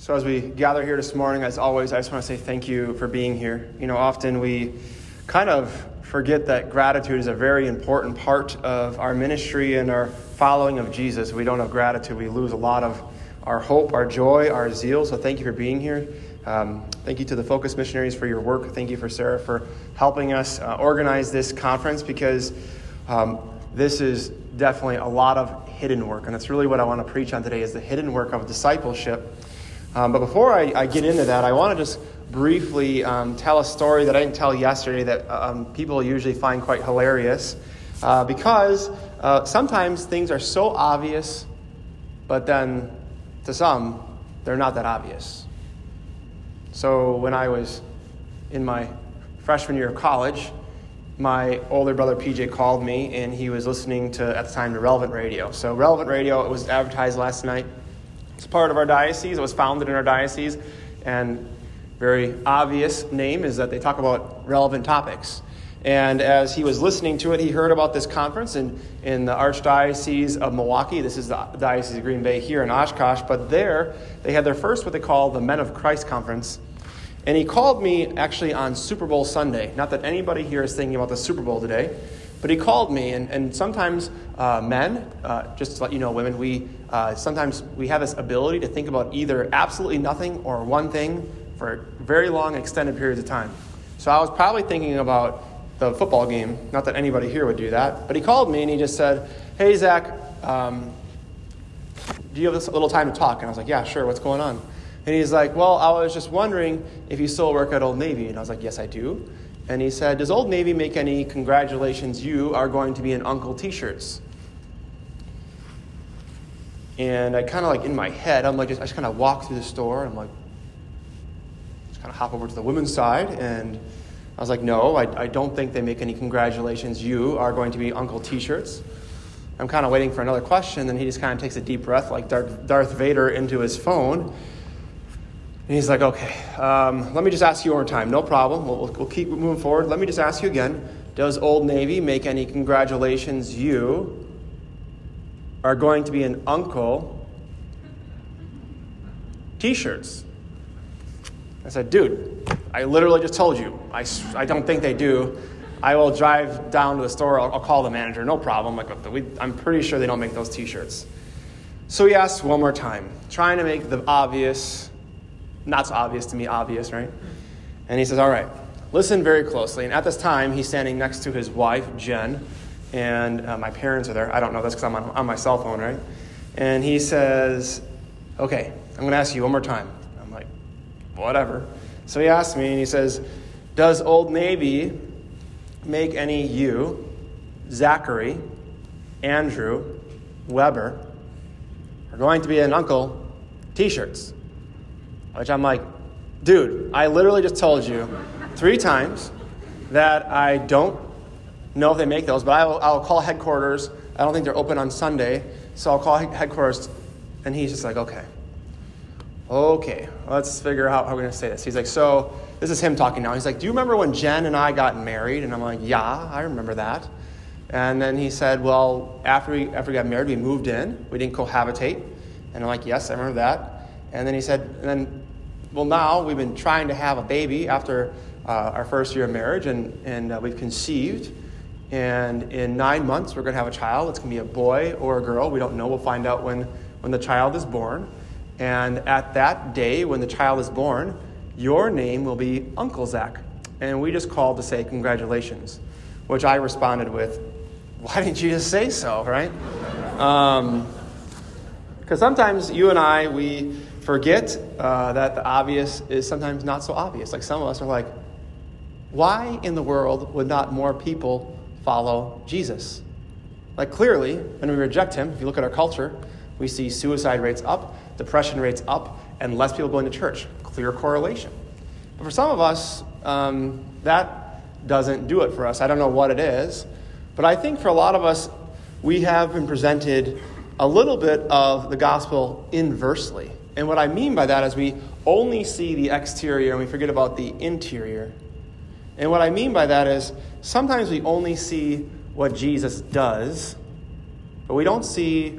So, as we gather here this morning, as always, I just want to say thank you for being here. You know, often we kind of forget that gratitude is a very important part of our ministry and our following of Jesus. If we don't have gratitude, we lose a lot of our hope, our joy, our zeal. So, thank you for being here. Um, thank you to the Focus Missionaries for your work. Thank you for Sarah for helping us uh, organize this conference because um, this is definitely a lot of hidden work, and that's really what I want to preach on today: is the hidden work of discipleship um, but before I, I, get into that, I want to just briefly um, tell a story that I didn't tell yesterday that um, people usually find quite hilarious. Uh, because uh, sometimes things are so obvious, but then to some, they're not that obvious. So when I was in my freshman year of college, my older brother PJ called me and he was listening to, at the time, to Relevant Radio. So, Relevant Radio, it was advertised last night it's part of our diocese. It was founded in our diocese. And very obvious name is that they talk about relevant topics. And as he was listening to it, he heard about this conference in, in the Archdiocese of Milwaukee. This is the Diocese of Green Bay here in Oshkosh. But there, they had their first, what they call the Men of Christ Conference. And he called me actually on Super Bowl Sunday. Not that anybody here is thinking about the Super Bowl today, but he called me, and, and sometimes uh, men, uh, just to let you know, women, we uh, sometimes we have this ability to think about either absolutely nothing or one thing for very long, extended periods of time. So I was probably thinking about the football game. Not that anybody here would do that, but he called me and he just said, "Hey Zach, um, do you have this little time to talk?" And I was like, "Yeah, sure. What's going on?" And he's like, "Well, I was just wondering if you still work at Old Navy." And I was like, "Yes, I do." And he said, Does Old Navy make any congratulations? You are going to be an Uncle t shirts. And I kind of like in my head, I'm like, just, I just kind of walk through the store. And I'm like, just kind of hop over to the women's side. And I was like, No, I, I don't think they make any congratulations. You are going to be Uncle t shirts. I'm kind of waiting for another question. Then he just kind of takes a deep breath, like Darth, Darth Vader, into his phone. And he's like, okay, um, let me just ask you one more time. No problem. We'll, we'll keep moving forward. Let me just ask you again. Does Old Navy make any congratulations? You are going to be an uncle t shirts. I said, dude, I literally just told you. I, I don't think they do. I will drive down to the store. I'll, I'll call the manager. No problem. Like, I'm pretty sure they don't make those t shirts. So he asked one more time, trying to make the obvious not so obvious to me, obvious, right? And he says, All right, listen very closely. And at this time, he's standing next to his wife, Jen, and uh, my parents are there. I don't know this because I'm on, on my cell phone, right? And he says, Okay, I'm going to ask you one more time. I'm like, Whatever. So he asks me, and he says, Does Old Navy make any you, Zachary, Andrew, Weber, are going to be an uncle t shirts? Which I'm like, dude, I literally just told you three times that I don't know if they make those, but I will, I'll call headquarters. I don't think they're open on Sunday, so I'll call headquarters. And he's just like, okay. Okay, let's figure out how we're going to say this. He's like, so this is him talking now. He's like, do you remember when Jen and I got married? And I'm like, yeah, I remember that. And then he said, well, after we, after we got married, we moved in. We didn't cohabitate. And I'm like, yes, I remember that. And then he said, and then, well, now we've been trying to have a baby after uh, our first year of marriage, and, and uh, we've conceived. And in nine months, we're going to have a child. It's going to be a boy or a girl. We don't know. We'll find out when, when the child is born. And at that day, when the child is born, your name will be Uncle Zach. And we just called to say congratulations, which I responded with, Why didn't you just say so, right? Because um, sometimes you and I, we forget uh, that the obvious is sometimes not so obvious. Like some of us are like, why in the world would not more people follow Jesus? Like clearly, when we reject him, if you look at our culture, we see suicide rates up, depression rates up, and less people going to church. Clear correlation. But for some of us, um, that doesn't do it for us. I don't know what it is, but I think for a lot of us, we have been presented a little bit of the gospel inversely. And what I mean by that is we only see the exterior and we forget about the interior. And what I mean by that is sometimes we only see what Jesus does, but we don't see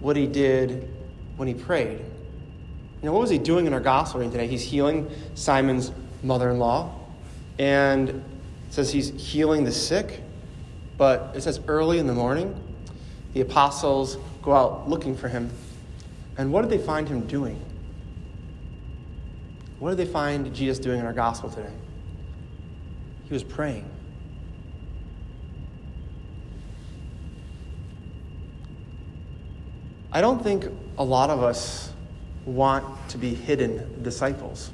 what he did when he prayed. You know, what was he doing in our gospel reading today? He's healing Simon's mother in law, and it says he's healing the sick. But it says early in the morning, the apostles go out looking for him. And what did they find him doing? What did they find Jesus doing in our gospel today? He was praying. I don't think a lot of us want to be hidden disciples.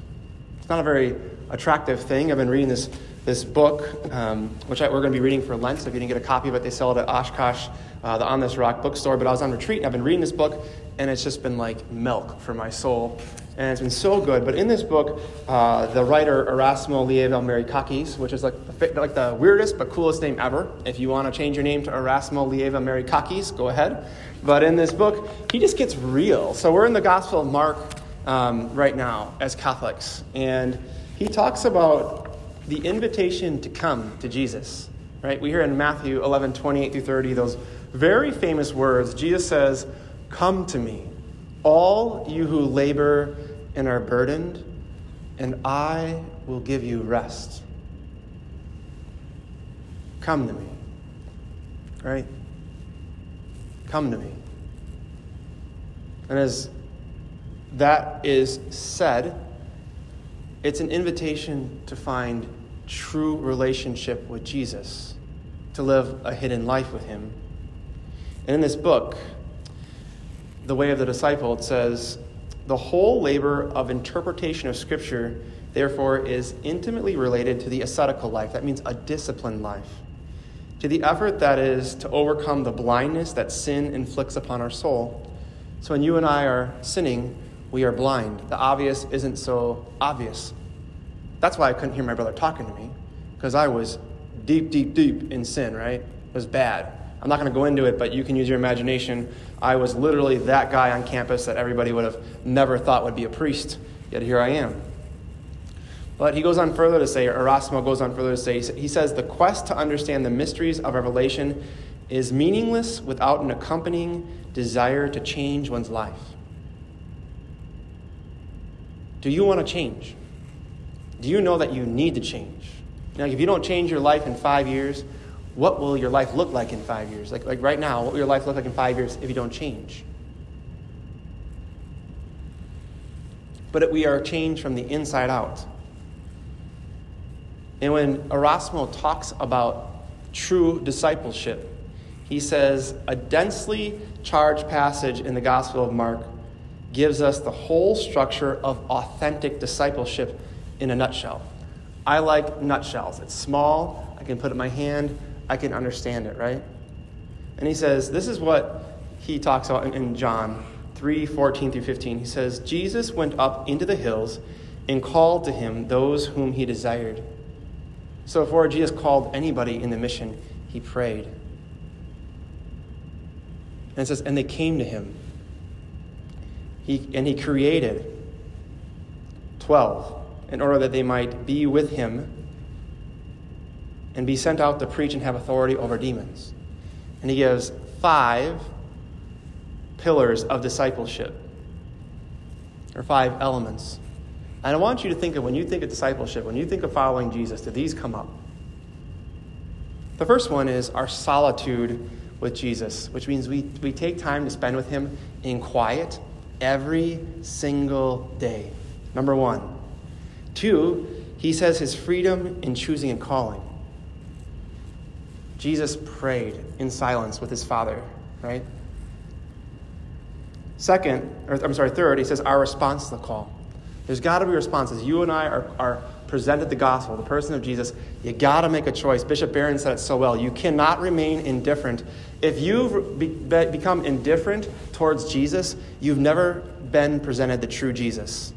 It's not a very attractive thing. I've been reading this, this book, um, which I, we're going to be reading for Lent. So if you didn't get a copy of it, they sell it at Oshkosh, uh, the On This Rock bookstore. But I was on retreat and I've been reading this book, and it's just been like milk for my soul. And it's been so good. But in this book, uh, the writer Erasmo Leiva Merikakis, which is like the, like the weirdest but coolest name ever. If you want to change your name to Erasmo Leiva Merikakis, go ahead. But in this book, he just gets real. So we're in the Gospel of Mark um, right now as Catholics. And he talks about the invitation to come to Jesus. Right? We hear in Matthew 11, 28 through 30, those very famous words. Jesus says, Come to me, all you who labor and are burdened, and I will give you rest. Come to me. Right? Come to me. And as that is said, it's an invitation to find true relationship with Jesus, to live a hidden life with Him. And in this book, The Way of the Disciple, it says, The whole labor of interpretation of Scripture, therefore, is intimately related to the ascetical life. That means a disciplined life to the effort that is to overcome the blindness that sin inflicts upon our soul. So when you and I are sinning, we are blind. The obvious isn't so obvious. That's why I couldn't hear my brother talking to me, because I was deep, deep, deep in sin, right? It was bad. I'm not going to go into it, but you can use your imagination. I was literally that guy on campus that everybody would have never thought would be a priest, yet here I am. But he goes on further to say, Erasmo goes on further to say, he says, the quest to understand the mysteries of revelation is meaningless without an accompanying desire to change one's life. Do you want to change? Do you know that you need to change? Now, if you don't change your life in five years, what will your life look like in five years? Like, like right now, what will your life look like in five years if you don't change? But we are changed from the inside out. And when Erasmo talks about true discipleship, he says a densely charged passage in the Gospel of Mark gives us the whole structure of authentic discipleship in a nutshell. I like nutshells. It's small, I can put it in my hand, I can understand it, right? And he says, this is what he talks about in, John 3 14 through 15. He says, Jesus went up into the hills and called to him those whom he desired. So before Jesus called anybody in the mission, he prayed. And it says, and they came to him. He, and he created 12 in order that they might be with him and be sent out to preach and have authority over demons. And he gives five pillars of discipleship, or five elements. And I want you to think of when you think of discipleship, when you think of following Jesus, do these come up? The first one is our solitude with Jesus, which means we, we take time to spend with Him in quiet every single day. Number one. Two, He says His freedom in choosing and calling. Jesus prayed in silence with His Father, right? Second, or I'm sorry, third, He says our response to the call. There's got to be responses. You and I are, are presented the gospel, the person of Jesus. You got to make a choice. Bishop Barron said it so well. You cannot remain indifferent. If you've be, be, become indifferent towards Jesus, you've never been presented the true Jesus.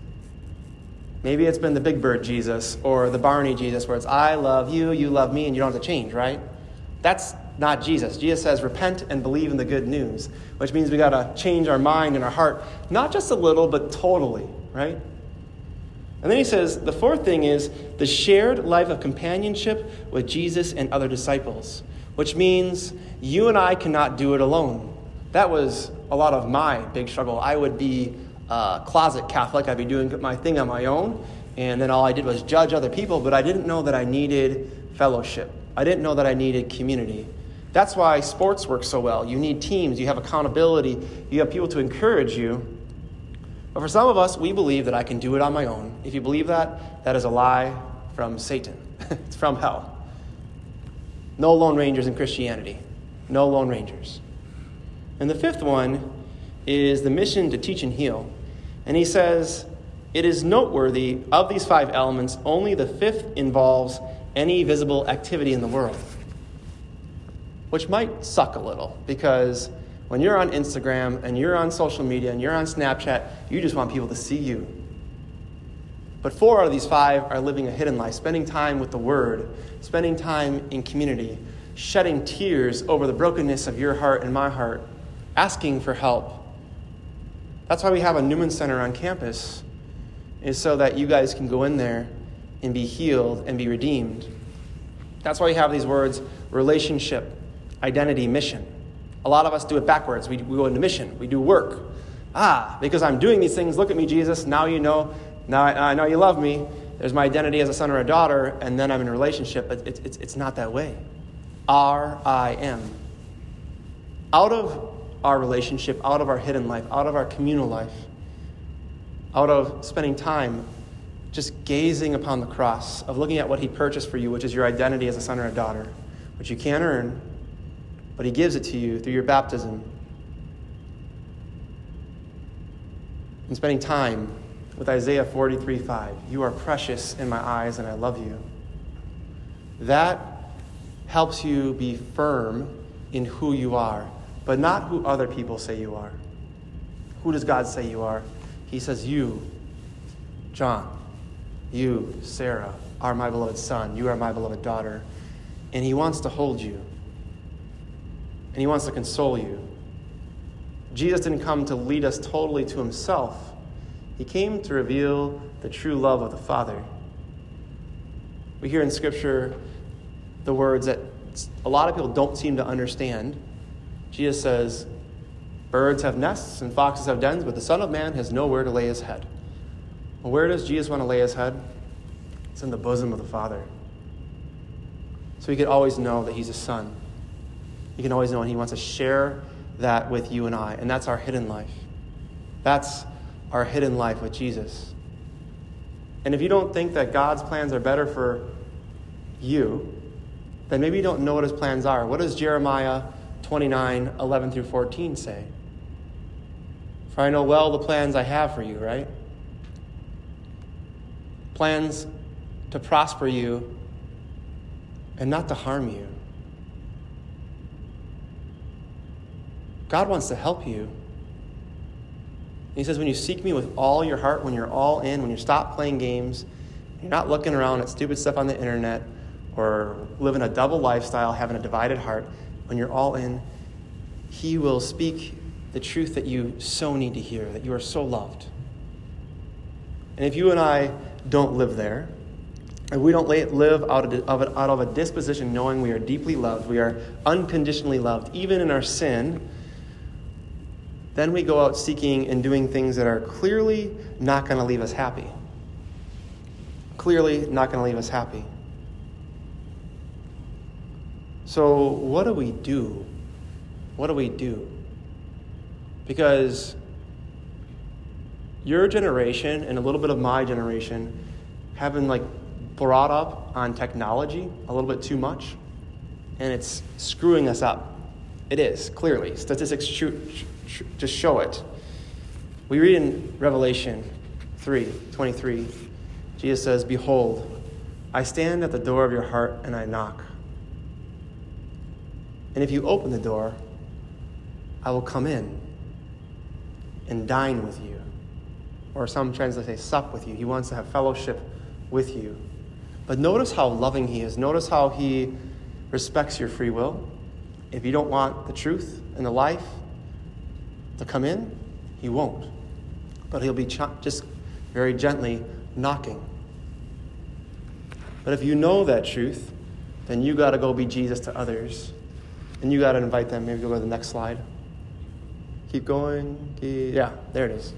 Maybe it's been the Big Bird Jesus or the Barney Jesus, where it's I love you, you love me, and you don't have to change, right? That's not Jesus. Jesus says, repent and believe in the good news, which means we got to change our mind and our heart, not just a little, but totally, right? And then he says the fourth thing is the shared life of companionship with Jesus and other disciples, which means you and I cannot do it alone. That was a lot of my big struggle. I would be uh, closet Catholic. I'd be doing my thing on my own, and then all I did was judge other people, but I didn't know that I needed fellowship. I didn't know that I needed community. That's why sports work so well. You need teams, you have accountability, you have people to encourage you. But for some of us, we believe that I can do it on my own. If you believe that, that is a lie from Satan, it's from hell. No Lone Rangers in Christianity. No Lone Rangers. And the fifth one is the mission to teach and heal. And he says, It is noteworthy of these five elements, only the fifth involves any visible activity in the world. Which might suck a little because when you're on Instagram and you're on social media and you're on Snapchat, you just want people to see you. But four out of these five are living a hidden life, spending time with the Word, spending time in community, shedding tears over the brokenness of your heart and my heart, asking for help. That's why we have a Newman Center on campus, is so that you guys can go in there and be healed and be redeemed. That's why we have these words relationship, identity, mission. A lot of us do it backwards. We, we go into mission, we do work. Ah, because I'm doing these things, look at me, Jesus. Now you know, now I, I know you love me. There's my identity as a son or a daughter, and then I'm in a relationship. But it's, it's, it's not that way. R I M. Out of our relationship, out of our hidden life, out of our communal life, out of spending time just gazing upon the cross, of looking at what He purchased for you, which is your identity as a son or a daughter, which you can't earn, but He gives it to you through your baptism. And spending time with Isaiah 43 5. You are precious in my eyes, and I love you. That helps you be firm in who you are, but not who other people say you are. Who does God say you are? He says, You, John, you, Sarah, are my beloved son. You are my beloved daughter. And He wants to hold you, and He wants to console you. Jesus didn't come to lead us totally to Himself, He came to reveal the true love of the Father. We hear in Scripture the words that a lot of people don't seem to understand. Jesus says, Birds have nests and foxes have dens, but the Son of Man has nowhere to lay his head. Well, where does Jesus want to lay his head? It's in the bosom of the Father. So he can always know that he's a son. He can always know, and he wants to share that with you and I. And that's our hidden life. That's our hidden life with Jesus. And if you don't think that God's plans are better for you, then maybe you don't know what his plans are. What does Jeremiah 29 11 through 14 say? For I know well the plans I have for you, right? Plans to prosper you and not to harm you. God wants to help you. He says, when you seek me with all your heart, when you're all in, when you stop playing games, you're not looking around at stupid stuff on the internet or living a double lifestyle, having a divided heart, when you're all in, He will speak the truth that you so need to hear, that you are so loved. And if you and I don't live there, if we don't live out of, out of a disposition knowing we are deeply loved, we are unconditionally loved, even in our sin, then we go out seeking and doing things that are clearly not going to leave us happy. Clearly not going to leave us happy. So, what do we do? What do we do? Because your generation and a little bit of my generation have been like brought up on technology a little bit too much, and it's screwing us up. It is, clearly. Statistics just show it. We read in Revelation 3 23, Jesus says, Behold, I stand at the door of your heart and I knock. And if you open the door, I will come in and dine with you. Or some translations say, sup with you. He wants to have fellowship with you. But notice how loving he is. Notice how he respects your free will. If you don't want the truth and the life, to come in? He won't. But he'll be ch- just very gently knocking. But if you know that truth, then you got to go be Jesus to others. And you got to invite them. Maybe go to the next slide. Keep going. Keep, yeah, there it is.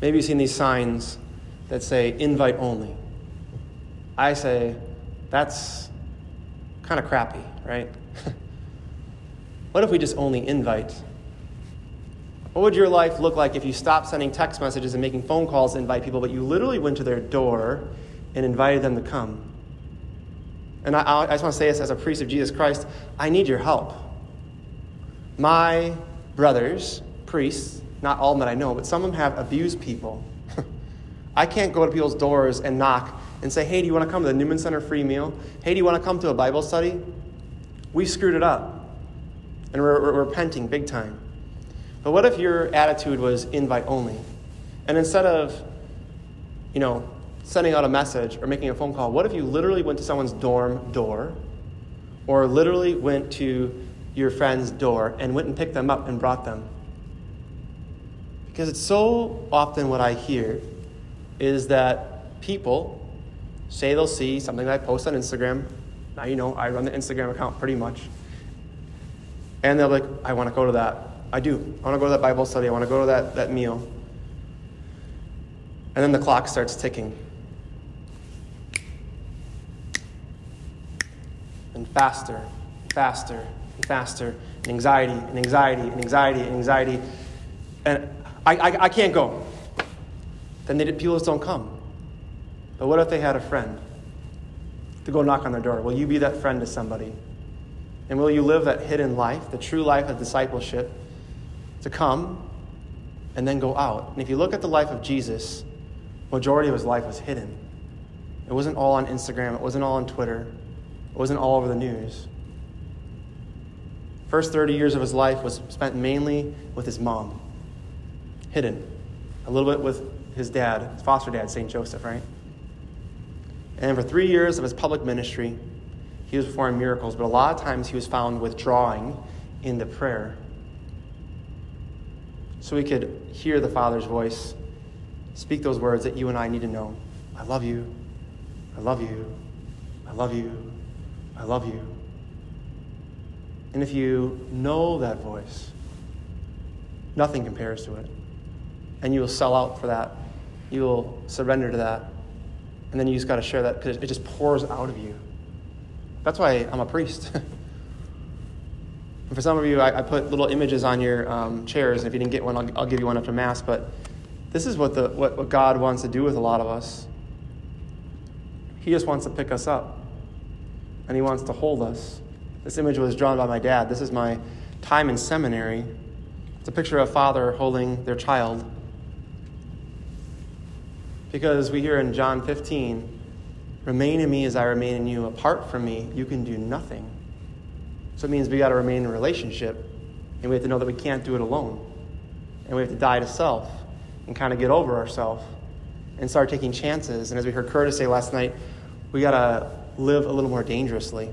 Maybe you've seen these signs that say invite only. I say, that's kind of crappy, right? what if we just only invite? What would your life look like if you stopped sending text messages and making phone calls to invite people, but you literally went to their door and invited them to come? And I, I just want to say this as a priest of Jesus Christ I need your help. My brothers, priests, not all that I know, but some of them have abused people. I can't go to people's doors and knock and say, hey, do you want to come to the Newman Center free meal? Hey, do you want to come to a Bible study? We screwed it up. And we're, we're repenting big time. But what if your attitude was invite only? And instead of, you know, sending out a message or making a phone call, what if you literally went to someone's dorm door or literally went to your friend's door and went and picked them up and brought them? Because it's so often what I hear is that people say they'll see something that I post on Instagram. Now you know I run the Instagram account pretty much. And they'll be like, I want to go to that. I do. I want to go to that Bible study. I want to go to that, that meal. And then the clock starts ticking. And faster, faster, and faster, and anxiety, and anxiety, and anxiety, and anxiety. And I, I, I can't go. Then they, people just don't come. But what if they had a friend to go knock on their door? Will you be that friend to somebody? And will you live that hidden life, the true life of discipleship, to come and then go out? And if you look at the life of Jesus, majority of his life was hidden. It wasn't all on Instagram, it wasn't all on Twitter, it wasn't all over the news. First 30 years of his life was spent mainly with his mom, hidden. A little bit with his dad, his foster dad, St. Joseph, right? And for three years of his public ministry, he was performing miracles, but a lot of times he was found withdrawing into prayer. So we could hear the Father's voice speak those words that you and I need to know I love you, I love you, I love you, I love you. And if you know that voice, nothing compares to it. And you will sell out for that. You will surrender to that. And then you just got to share that because it just pours out of you. That's why I'm a priest. and for some of you, I, I, put little images on your um, chairs. And if you didn't get one, I'll, I'll, give you one after Mass. But this is what, the, what, what God wants to do with a lot of us. He just wants to pick us up, and He wants to hold us. This image was drawn by my dad. This is my time in seminary. It's a picture of a father holding their child because we hear in John 15, remain in me as I remain in you. Apart from me, you can do nothing. So it means we got to remain in a relationship, and we have to know that we can't do it alone. And we have to die to self and kind of get over ourselves and start taking chances. And as we heard Curtis say last night, we got to live a little more dangerously.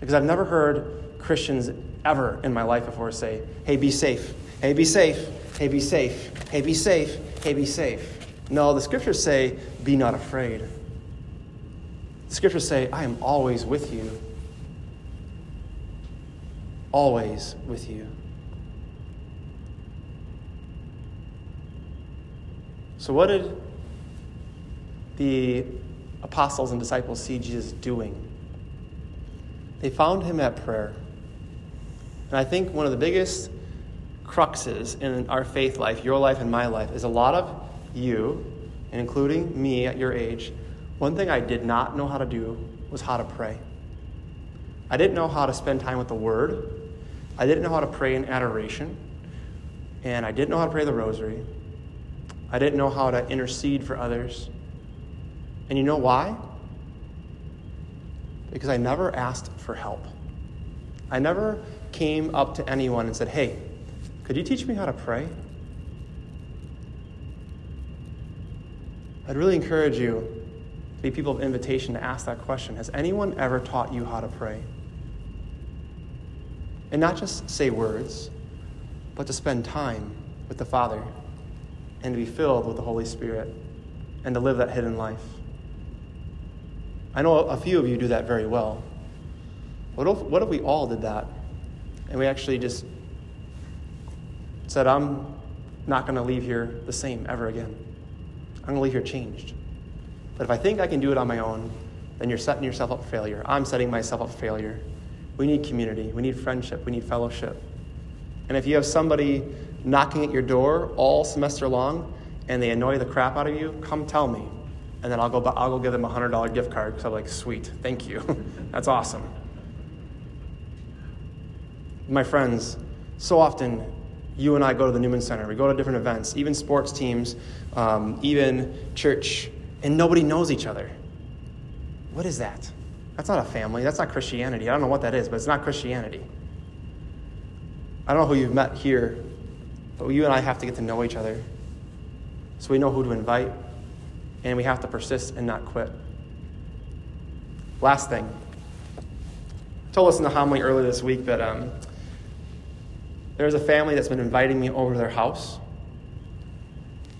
Because I've never heard Christians ever in my life before say, hey, be safe. Hey, be safe. Hey, be safe. Hey, be safe hey, be safe. No, the scriptures say, be not afraid. The scriptures say, I am always with you. Always with you. So, what did the apostles and disciples see Jesus doing? They found him at prayer. And I think one of the biggest cruxes in our faith life, your life and my life, is a lot of you, including me at your age, one thing I did not know how to do was how to pray. I didn't know how to spend time with the Word. I didn't know how to pray in adoration. And I didn't know how to pray the rosary. I didn't know how to intercede for others. And you know why? Because I never asked for help. I never came up to anyone and said, hey, could you teach me how to pray? I'd really encourage you to be people of invitation to ask that question Has anyone ever taught you how to pray? And not just say words, but to spend time with the Father and to be filled with the Holy Spirit and to live that hidden life. I know a few of you do that very well. What if, what if we all did that and we actually just said, I'm not going to leave here the same ever again. I'm going to leave here changed. But if I think I can do it on my own, then you're setting yourself up for failure. I'm setting myself up for failure. We need community, we need friendship, we need fellowship. And if you have somebody knocking at your door all semester long and they annoy the crap out of you, come tell me. And then I'll go, I'll go give them a $100 gift card because I'm like, sweet, thank you. That's awesome. My friends, so often you and I go to the Newman Center, we go to different events, even sports teams, um, even church, and nobody knows each other. What is that? That's not a family. That's not Christianity. I don't know what that is, but it's not Christianity. I don't know who you've met here, but you and I have to get to know each other so we know who to invite, and we have to persist and not quit. Last thing. I told us in the homily earlier this week that um, there's a family that's been inviting me over to their house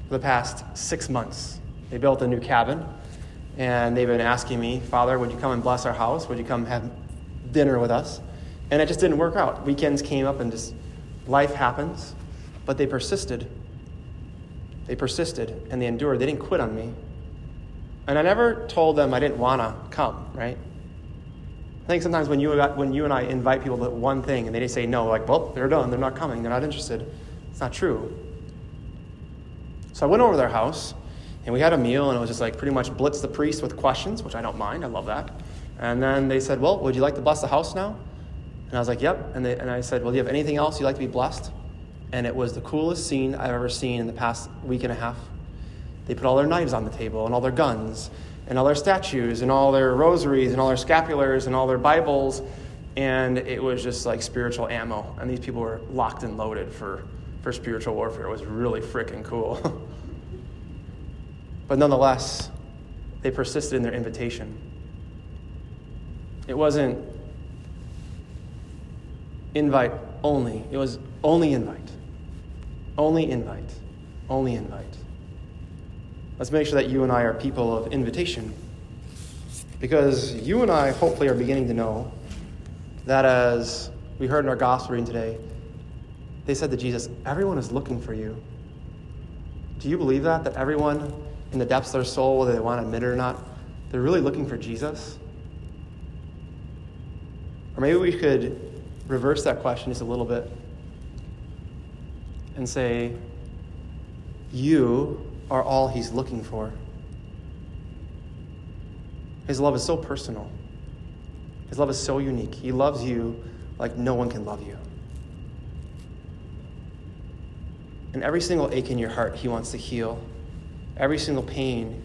for the past six months. They built a new cabin, and they've been asking me, Father, would you come and bless our house? Would you come have dinner with us? And it just didn't work out. Weekends came up, and just life happens. But they persisted. They persisted, and they endured. They didn't quit on me. And I never told them I didn't want to come, right? I think sometimes when you, when you and I invite people to one thing and they just say no, like, well, they're done, they're not coming, they're not interested. It's not true. So I went over to their house, and we had a meal, and it was just like pretty much blitz the priest with questions, which I don't mind. I love that. And then they said, Well, would you like to bless the house now? And I was like, Yep. And, they, and I said, Well, do you have anything else you'd like to be blessed? And it was the coolest scene I've ever seen in the past week and a half. They put all their knives on the table, and all their guns, and all their statues, and all their rosaries, and all their scapulars, and all their Bibles. And it was just like spiritual ammo. And these people were locked and loaded for, for spiritual warfare. It was really freaking cool. But nonetheless, they persisted in their invitation. It wasn't invite only, it was only invite. Only invite. Only invite. Let's make sure that you and I are people of invitation. Because you and I hopefully are beginning to know that as we heard in our gospel reading today, they said to Jesus, Everyone is looking for you. Do you believe that? That everyone in the depths of their soul, whether they want to admit it or not, they're really looking for Jesus? Or maybe we could reverse that question just a little bit and say, You are all he's looking for. His love is so personal. His love is so unique. He loves you like no one can love you. And every single ache in your heart, he wants to heal. Every single pain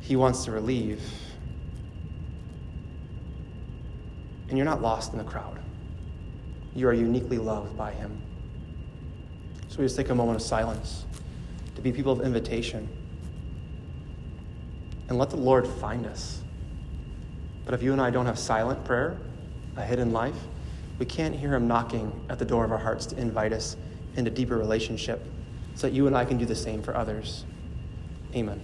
he wants to relieve. And you're not lost in the crowd. You are uniquely loved by him. So we just take a moment of silence be people of invitation and let the Lord find us. But if you and I don't have silent prayer, a hidden life, we can't hear him knocking at the door of our hearts to invite us into deeper relationship so that you and I can do the same for others. Amen.